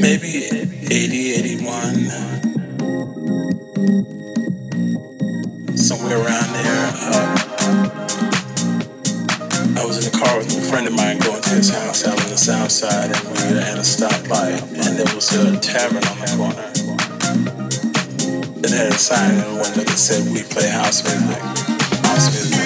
maybe 80, 81, somewhere around there. Uh, I was in the car with a friend of mine going to his house out on the south side, and we were at a stoplight, and there was a tavern on the corner It had a sign in the window that said, We play house music. House music.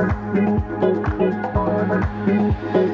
Thank you.